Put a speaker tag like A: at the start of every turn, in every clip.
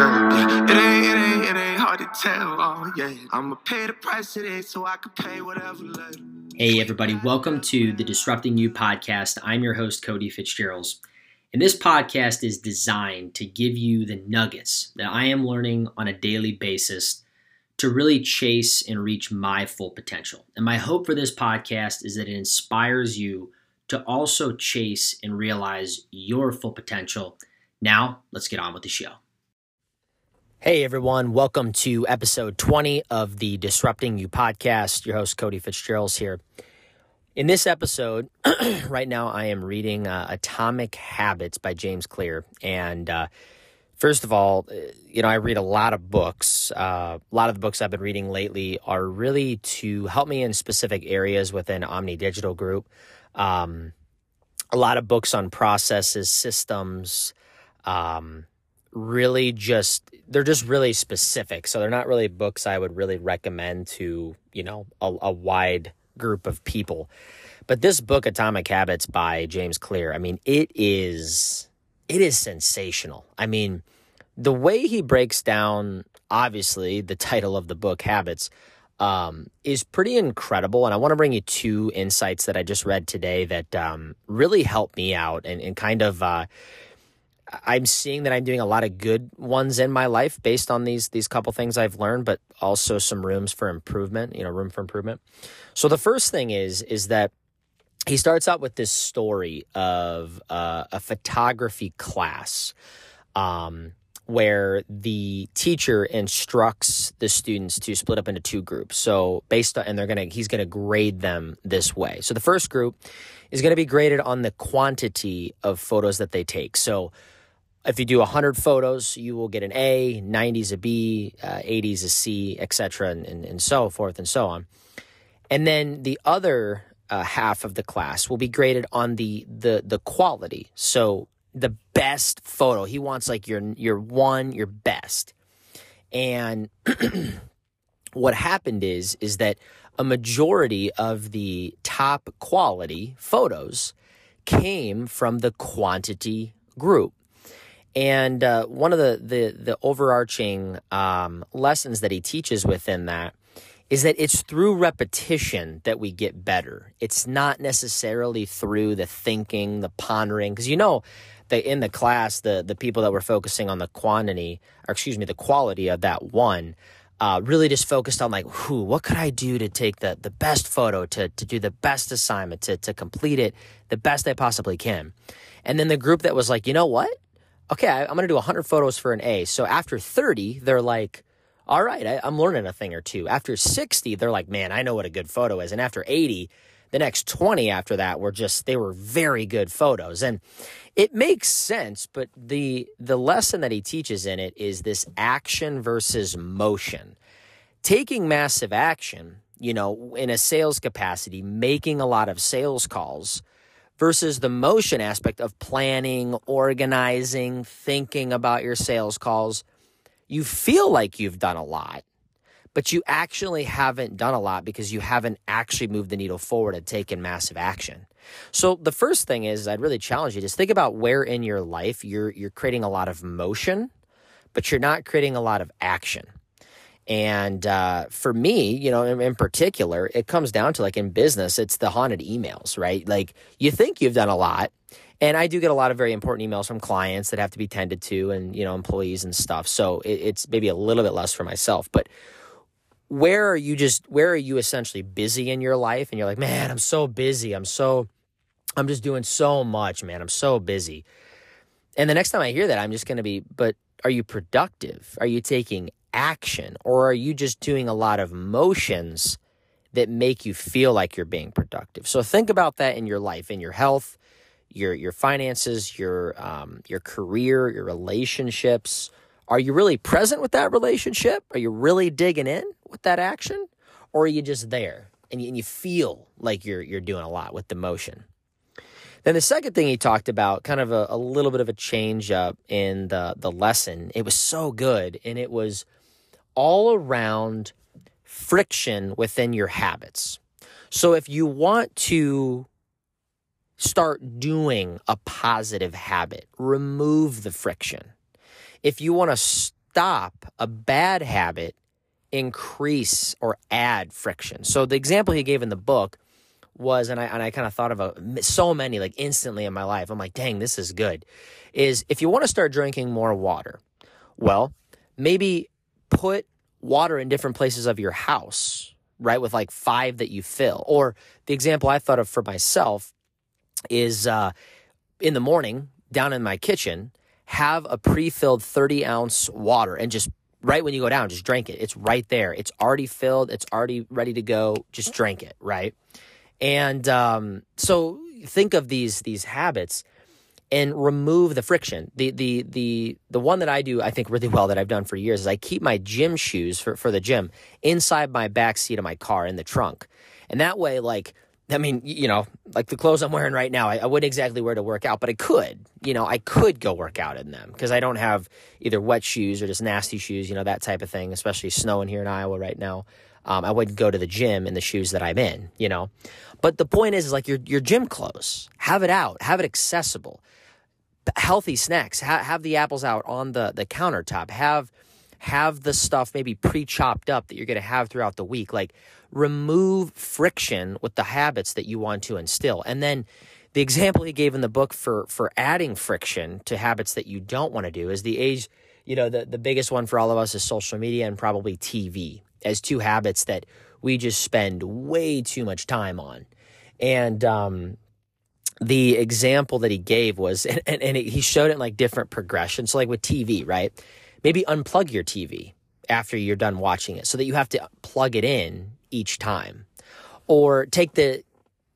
A: Yeah. It ain't, it ain't, it ain't hard to tell. Oh, yeah. I'ma pay the price today so I can pay whatever later.
B: Hey, everybody, welcome to the Disrupting You podcast. I'm your host, Kody Fitzgeralds. And this podcast is designed to give you the nuggets that I am learning on a daily basis to really chase and reach my full potential. And my hope for this podcast is that it inspires you to also chase and realize your full potential. Now, let's get on with the show. Hey everyone, welcome to episode 20 of the Disrupting You podcast. Your host, Kody Fitzgerald's here. In this episode, right now, I am reading uh, Atomic Habits by James Clear. And uh, first of all, uh, you know, I read a lot of books. Uh, a lot of the books I've been reading lately are really to help me in specific areas within Omni Digital Group. Um, a lot of books on processes, systems, um, really just they're just really specific. So they're not really books i would really recommend to you know a, a, wide group of people. But this book atomic habits by james clear i mean it is it is sensational. I mean the way he breaks down obviously the title of the book habits um, is pretty incredible. And i want to bring you two insights that i just read today that um, really helped me out and, and kind of uh, I'm seeing that I'm doing a lot of good ones in my life based on these these couple things I've learned, but also some rooms for improvement, you know, room for improvement. So the first thing is is that he starts out with this story of uh, a photography class um, where the teacher instructs the students to split up into two groups. So based on, and they're gonna, he's gonna grade them this way. So the first group is gonna be graded on the quantity of photos that they take. So if you do 100 photos, you will get an A, 90 is a B, uh, 80 is a C, etc., and, and, and, so forth and so on. And then the other uh, half of the class will be graded on the the the quality. So the best photo, he wants like your your one, your best. And what happened is is that a majority of the top quality photos came from the quantity group and uh, one of the the, the overarching um, lessons that he teaches within that is that it's through repetition that we get better. It's not necessarily through the thinking, the pondering, because you know that in the class, the the people that were focusing on the quantity, or excuse me, the quality of that one. Uh, really just focused on like, who, what could I do to take the, the best photo, to, to do the best assignment, to, to complete it the best I possibly can. And then the group that was like, you know what? Okay, I, am going to do 100 photos for an A. So after 30, they're like, all right, I, I'm learning a thing or two. After 60, they're like, man, I know what a good photo is. And after 80, the next 20 after that were just they were very good photos and it makes sense but the the lesson that he teaches in it is this action versus motion taking massive action you know in a sales capacity making a lot of sales calls versus the motion aspect of planning, organizing, thinking about your sales calls. You feel like you've done a lot, but you actually haven't done a lot because you haven't actually moved the needle forward and taken massive action. So the first thing is I'd really challenge you just think about where in your life you're you're creating a lot of motion, but you're not creating a lot of action. And uh, for me, you know, in, in, particular, it comes down to like in business, it's the haunted emails, right? Like you think you've done a lot. And I do get a lot of very important emails from clients that have to be tended to and, you know, employees and stuff. So it, it's maybe a little bit less for myself. But where are you just, where are you essentially busy in your life? And you're like, man, I'm so busy. I'm so, I'm just doing so much, man. I'm so busy. And the next time I hear that, I'm just going to be, but are you productive? Are you taking action or are you just doing a lot of motions that make you feel like you're being productive? So think about that in your life, in your health, your your finances, your um, your career, your relationships. Are you really present with that relationship? Are you really digging in with that action, or are you just there and you, and you feel like you're you're doing a lot with the motion? Then the second thing he talked about, kind of a, a little bit of a change up in the the lesson. It was so good, and it was all around friction within your habits. So if you want to start doing a positive habit, remove the friction. If you want to stop a bad habit increase or add friction. So the example he gave in the book was, and I and I kind of thought of a, so many like instantly in my life. I'm like, dang, this is good. Is if you want to start drinking more water, well, maybe put water in different places of your house, right? With like five that you fill. Or the example I thought of for myself is uh, in the morning down in my kitchen, have a pre-filled 30 ounce water and just right when you go down, just drink it. It's right there. It's already filled. It's already ready to go. Just drink it, right? And um, so think of these these habits and remove the friction. The the the the one that I do I think really well that I've done for years is I keep my gym shoes for, for the gym inside my back seat of my car in the trunk. And that way like I mean, you know, like the clothes I'm wearing right now, I, I wouldn't exactly wear to work out, but I could, you know, I could go work out in them because I don't have either wet shoes or just nasty shoes, you know, that type of thing, especially snowing here in Iowa right now. Um, I wouldn't go to the gym in the shoes that I'm in, you know. But the point is, is like your your gym clothes, have it out, have it accessible. Healthy snacks, ha- have the apples out on the the countertop. Have have the stuff maybe pre chopped up that you're going to have throughout the week. Like remove friction with the habits that you want to instill. And then the example he gave in the book for for adding friction to habits that you don't want to do is the age, you know, the, the biggest one for all of us is social media and probably TV as two habits that we just spend way too much time on. And um, the example that he gave was, and, and, and he showed it in like different progressions. So, like with TV, right? Maybe unplug your TV after you're done watching it so that you have to plug it in each time. Or take the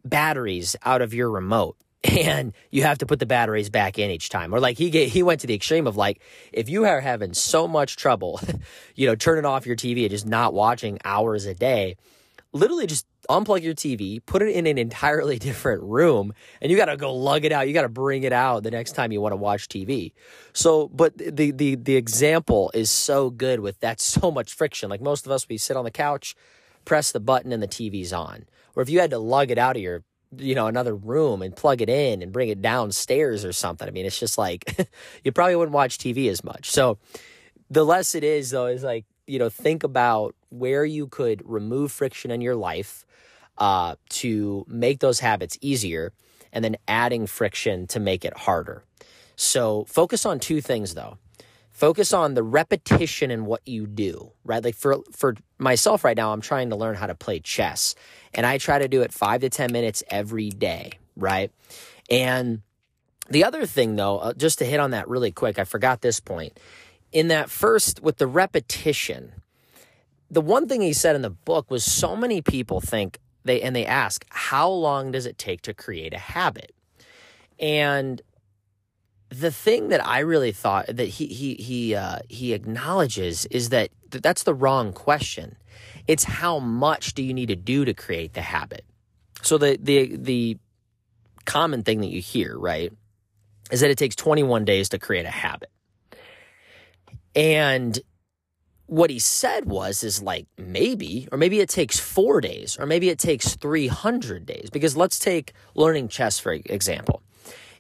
B: batteries out of your remote and you have to put the batteries back in each time. Or like he he went to the extreme of like if you are having so much trouble, you know, turning off your TV and just not watching hours a day, literally just unplug your TV, put it in an entirely different room, and you got to go lug it out. You got to bring it out the next time you want to watch TV. So, but the the the example is so good with that so much friction. Like most of us we sit on the couch, press the button and the TV's on. Or if you had to lug it out of your you know another room and plug it in and bring it downstairs or something. I mean, it's just like you probably wouldn't watch TV as much. So the less it is though is like you know think about where you could remove friction in your life uh, to make those habits easier, and then adding friction to make it harder. So focus on two things though. Focus on the repetition in what you do right? Like for for myself right now i'm trying to learn how to play chess and i try to do it 5 to 10 minutes every day right? And the other thing though uh, just to hit on that really quick i forgot this point in that first with the repetition the one thing he said in the book was so many people think they and they ask how long does it take to create a habit and the thing that I really thought that he he he uh, he acknowledges is that th- that's the wrong question. It's how much do you need to do to create the habit. So the the the common thing that you hear right is that it takes 21 days to create a habit, and what he said was is like maybe or maybe it takes 4 days or maybe it takes 300 days because let's take learning chess for example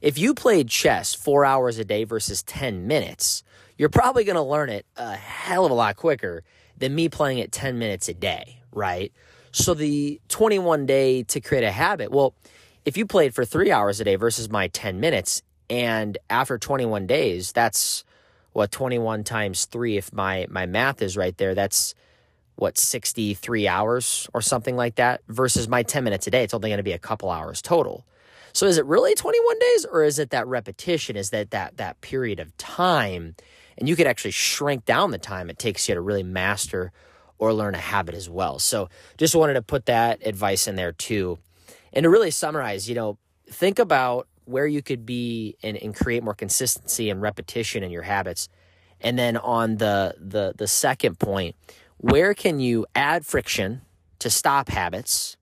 B: if you played chess four hours a day versus 10 minutes, you're probably going to learn it a hell of a lot quicker than me playing it 10 minutes a day, right? So the 21 day to create a habit, well, if you played for three hours a day versus my 10 minutes, and after 21 days, that's what 21 times three, if my, my math is right there, that's what 63 hours or something like that versus my 10 minutes a day. It's only going to be a couple hours total. So is it really 21 days or is it that repetition? Is that that that period of time? And you could actually shrink down the time it takes you to really master or learn a habit as well. So just wanted to put that advice in there too. And to really summarize, you know, think about where you could be and, and create more consistency and repetition in your habits. And then on the the the second point, where can you add friction to stop habits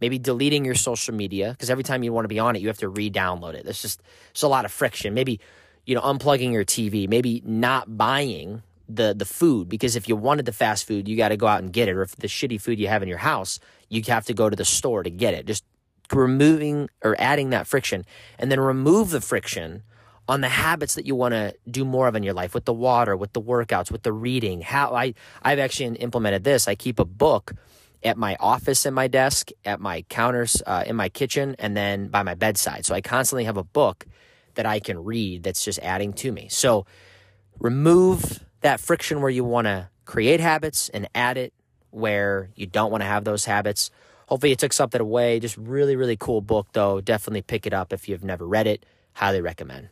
B: maybe deleting your social media because every time you want to be on it, you have to re-download it. There's just it's a lot of friction. Maybe you know unplugging your TV. Maybe not buying the the food because if you wanted the fast food, you got to go out and get it. Or if the shitty food you have in your house, you have to go to the store to get it. Just removing or adding that friction, and then remove the friction on the habits that you want to do more of in your life with the water, with the workouts, with the reading. How I I've actually implemented this. I keep a book at my office in my desk, at my counters uh, in my kitchen, and then by my bedside. So I constantly have a book that I can read that's just adding to me. So remove that friction where you want to create habits and add it where you don't want to have those habits. Hopefully, it took something away. Just really, really cool book, though. Definitely pick it up if you've never read it. Highly recommend.